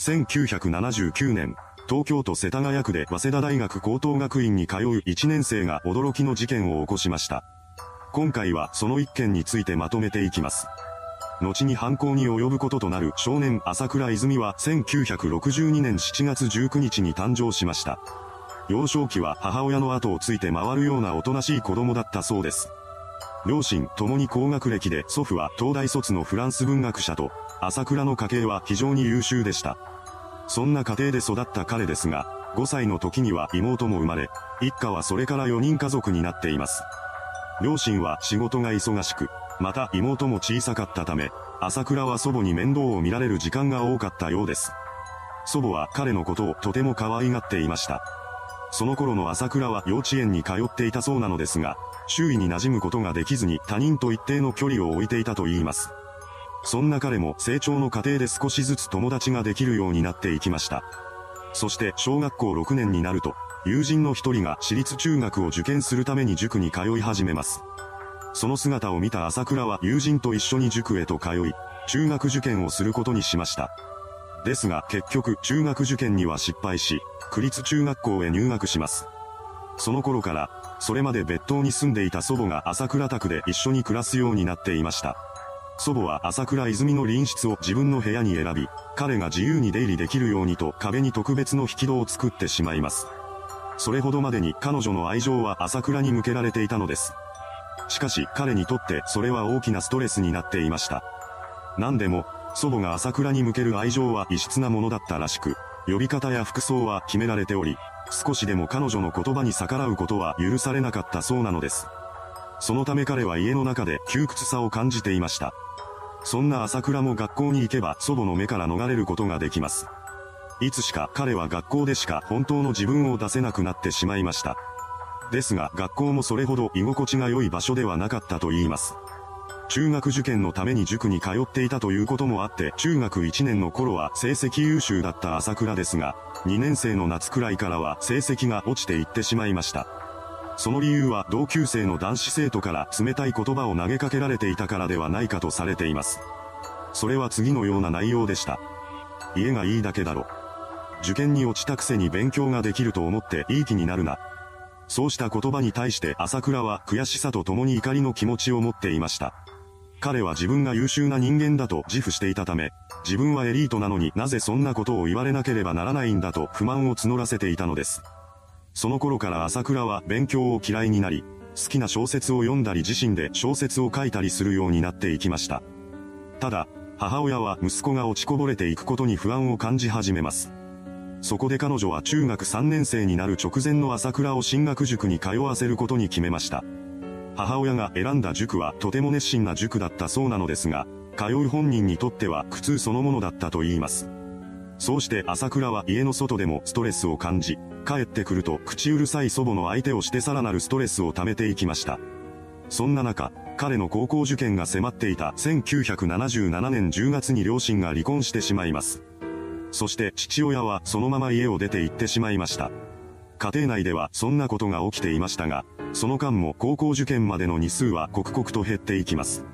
1979年、東京都世田谷区で早稲田大学高等学院に通う1年生が驚きの事件を起こしました。今回はその一件についてまとめていきます。後に犯行に及ぶこととなる少年朝倉泉は1962年7月19日に誕生しました。幼少期は母親の後をついて回るようなおとなしい子供だったそうです。両親ともに高学歴で祖父は東大卒のフランス文学者と、朝倉の家系は非常に優秀でした。そんな家庭で育った彼ですが、5歳の時には妹も生まれ、一家はそれから4人家族になっています。両親は仕事が忙しく、また妹も小さかったため、朝倉は祖母に面倒を見られる時間が多かったようです。祖母は彼のことをとても可愛がっていました。その頃の朝倉は幼稚園に通っていたそうなのですが、周囲に馴染むことができずに他人と一定の距離を置いていたと言います。そんな彼も成長の過程で少しずつ友達ができるようになっていきました。そして小学校6年になると、友人の一人が私立中学を受験するために塾に通い始めます。その姿を見た朝倉は友人と一緒に塾へと通い、中学受験をすることにしました。ですが結局中学受験には失敗し、区立中学校へ入学します。その頃から、それまで別棟に住んでいた祖母が朝倉宅で一緒に暮らすようになっていました。祖母は朝倉泉の隣室を自分の部屋に選び、彼が自由に出入りできるようにと壁に特別の引き戸を作ってしまいます。それほどまでに彼女の愛情は朝倉に向けられていたのです。しかし彼にとってそれは大きなストレスになっていました。何でも、祖母が朝倉に向ける愛情は異質なものだったらしく、呼び方や服装は決められており、少しでも彼女の言葉に逆らうことは許されなかったそうなのです。そのため彼は家の中で窮屈さを感じていました。そんな朝倉も学校に行けば祖母の目から逃れることができます。いつしか彼は学校でしか本当の自分を出せなくなってしまいました。ですが学校もそれほど居心地が良い場所ではなかったと言います。中学受験のために塾に通っていたということもあって中学1年の頃は成績優秀だった朝倉ですが、2年生の夏くらいからは成績が落ちていってしまいました。その理由は同級生の男子生徒から冷たい言葉を投げかけられていたからではないかとされています。それは次のような内容でした。家がいいだけだろ。受験に落ちたくせに勉強ができると思っていい気になるな。そうした言葉に対して朝倉は悔しさと共に怒りの気持ちを持っていました。彼は自分が優秀な人間だと自負していたため、自分はエリートなのになぜそんなことを言われなければならないんだと不満を募らせていたのです。その頃から朝倉は勉強を嫌いになり、好きな小説を読んだり自身で小説を書いたりするようになっていきました。ただ、母親は息子が落ちこぼれていくことに不安を感じ始めます。そこで彼女は中学3年生になる直前の朝倉を進学塾に通わせることに決めました。母親が選んだ塾はとても熱心な塾だったそうなのですが、通う本人にとっては苦痛そのものだったと言います。そうして朝倉は家の外でもストレスを感じ、帰ってくると口うるさい祖母の相手をしてさらなるストレスを溜めていきました。そんな中、彼の高校受験が迫っていた1977年10月に両親が離婚してしまいます。そして父親はそのまま家を出て行ってしまいました。家庭内ではそんなことが起きていましたが、その間も高校受験までの日数は刻々と減っていきます。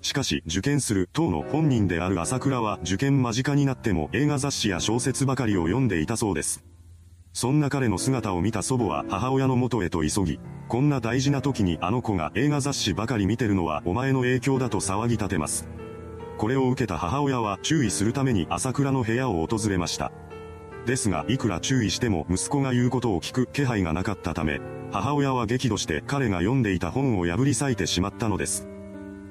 しかし受験する当の本人である朝倉は受験間近になっても映画雑誌や小説ばかりを読んでいたそうです。そんな彼の姿を見た祖母は母親の元へと急ぎ、こんな大事な時にあの子が映画雑誌ばかり見てるのはお前の影響だと騒ぎ立てます。これを受けた母親は注意するために朝倉の部屋を訪れました。ですがいくら注意しても息子が言うことを聞く気配がなかったため、母親は激怒して彼が読んでいた本を破り裂いてしまったのです。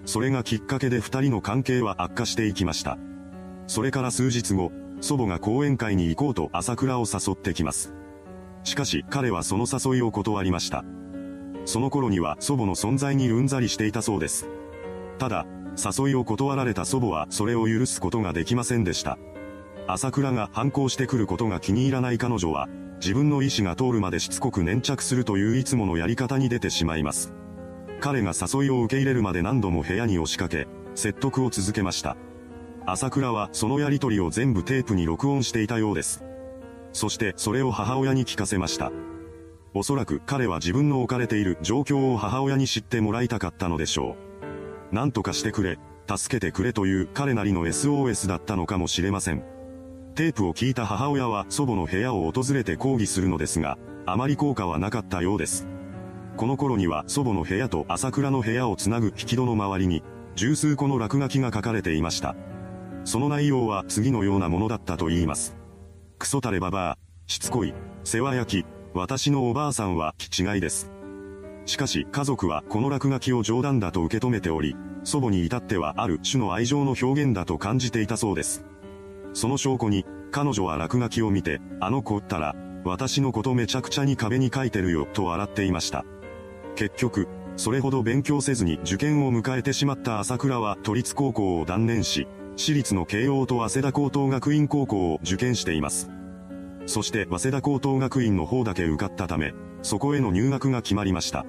それがきっかけで二人の関係は悪化していきました。それから数日後、祖母が講演会に行こうと朝倉を誘ってきます。しかし彼はその誘いを断りました。その頃には祖母の存在にうんざりしていたそうです。ただ、誘いを断られた祖母はそれを許すことができませんでした。朝倉が反抗してくることが気に入らない彼女は、自分の意思が通るまでしつこく粘着するといういつものやり方に出てしまいます。彼が誘いを受け入れるまで何度も部屋に押しかけ、説得を続けました。朝倉はそのやりとりを全部テープに録音していたようです。そしてそれを母親に聞かせました。おそらく彼は自分の置かれている状況を母親に知ってもらいたかったのでしょう。何とかしてくれ、助けてくれという彼なりの SOS だったのかもしれません。テープを聞いた母親は祖母の部屋を訪れて抗議するのですが、あまり効果はなかったようです。この頃には祖母の部屋と朝倉の部屋をつなぐ引き戸の周りに、十数個の落書きが書かれていました。その内容は次のようなものだったと言います。クソタレババア、しつこい、世話焼き、私のおばあさんは気違いです。しかし家族はこの落書きを冗談だと受け止めており、祖母に至ってはある種の愛情の表現だと感じていたそうです。その証拠に、彼女は落書きを見て、あの子ったら、私のことめちゃくちゃに壁に書いてるよ、と笑っていました。結局、それほど勉強せずに受験を迎えてしまった朝倉は都立高校を断念し、私立の慶応と早稲田高等学院高校を受験しています。そして早稲田高等学院の方だけ受かったため、そこへの入学が決まりました。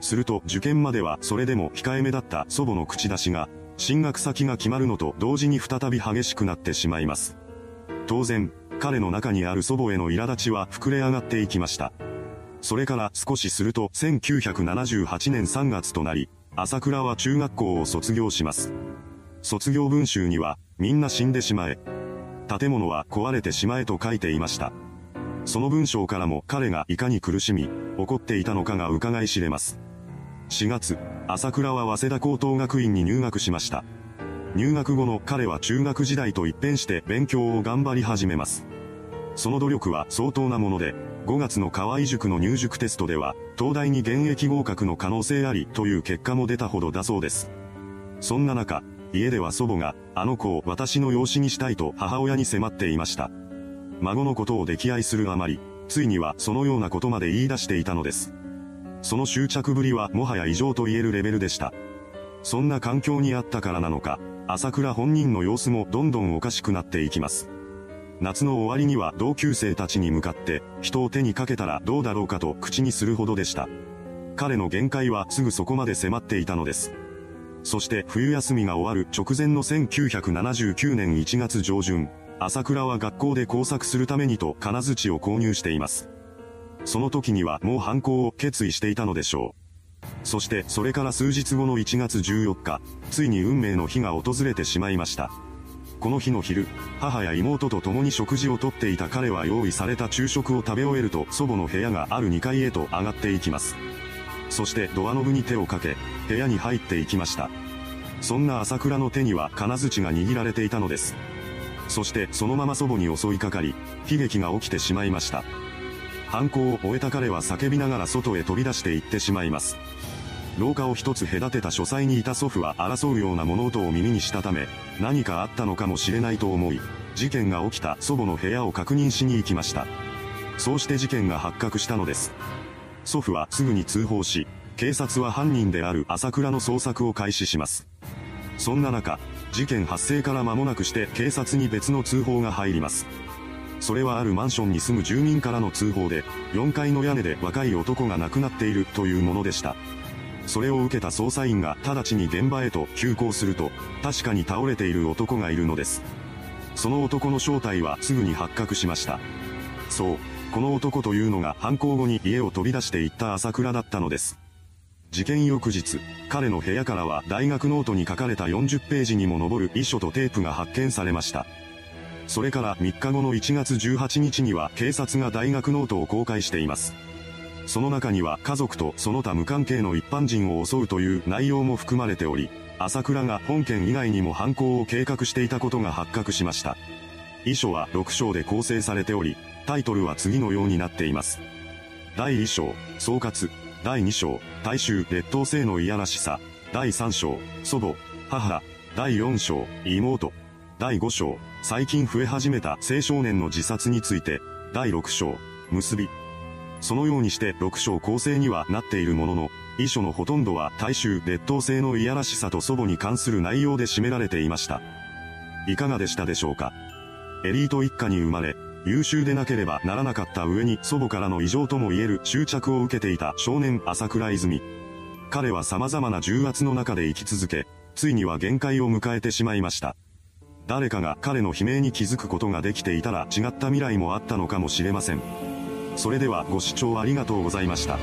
すると受験まではそれでも控えめだった祖母の口出しが、進学先が決まるのと同時に再び激しくなってしまいます。当然、彼の中にある祖母への苛立ちは膨れ上がっていきました。それから少しすると1978年3月となり、朝倉は中学校を卒業します。卒業文集には、みんな死んでしまえ。建物は壊れてしまえと書いていました。その文章からも彼がいかに苦しみ、怒っていたのかが伺い知れます。4月、朝倉は早稲田高等学院に入学しました。入学後の彼は中学時代と一変して勉強を頑張り始めます。その努力は相当なもので、5月の河合塾の入塾テストでは、東大に現役合格の可能性ありという結果も出たほどだそうです。そんな中、家では祖母が、あの子を私の養子にしたいと母親に迫っていました。孫のことを溺愛するあまり、ついにはそのようなことまで言い出していたのです。その執着ぶりはもはや異常と言えるレベルでした。そんな環境にあったからなのか、朝倉本人の様子もどんどんおかしくなっていきます。夏の終わりには同級生たちに向かって、人を手にかけたらどうだろうかと口にするほどでした。彼の限界はすぐそこまで迫っていたのです。そして冬休みが終わる直前の1979年1月上旬、朝倉は学校で工作するためにと金槌を購入しています。その時にはもう犯行を決意していたのでしょう。そしてそれから数日後の1月14日、ついに運命の日が訪れてしまいました。この日の昼、母や妹と共に食事をとっていた彼は用意された昼食を食べ終えると祖母の部屋がある2階へと上がっていきます。そしてドアノブに手をかけ、部屋に入っていきました。そんな朝倉の手には金槌が握られていたのです。そしてそのまま祖母に襲いかかり、悲劇が起きてしまいました。犯行を終えた彼は叫びながら外へ飛び出して行ってしまいます。廊下を一つ隔てた書斎にいた祖父は争うような物音を耳にしたため、何かあったのかもしれないと思い、事件が起きた祖母の部屋を確認しに行きました。そうして事件が発覚したのです。祖父はすぐに通報し、警察は犯人である朝倉の捜索を開始します。そんな中、事件発生から間もなくして警察に別の通報が入ります。それはあるマンションに住む住民からの通報で、4階の屋根で若い男が亡くなっているというものでした。それを受けた捜査員が直ちに現場へと急行すると、確かに倒れている男がいるのです。その男の正体はすぐに発覚しました。そう、この男というのが犯行後に家を飛び出していった朝倉だったのです。事件翌日、彼の部屋からは大学ノートに書かれた40ページにも上る遺書とテープが発見されました。それから3日後の1月18日には警察が大学ノートを公開しています。その中には家族とその他無関係の一般人を襲うという内容も含まれており、朝倉が本件以外にも犯行を計画していたことが発覚しました。遺書は6章で構成されており、タイトルは次のようになっています。第1章、総括。第2章、大衆劣等生のいやらしさ。第3章、祖母、母。第4章、妹。第5章、最近増え始めた青少年の自殺について。第6章、結び。そのようにして6章構成にはなっているものの、遺書のほとんどは大衆劣等生のいやらしさと祖母に関する内容で占められていました。いかがでしたでしょうか？エリート一家に生まれ、優秀でなければならなかった上に祖母からの異常とも言える執着を受けていた少年朝倉泉。彼は様々な重圧の中で生き続け、ついには限界を迎えてしまいました。誰かが彼の悲鳴に気づくことができていたら違った未来もあったのかもしれません。それではご視聴ありがとうございました。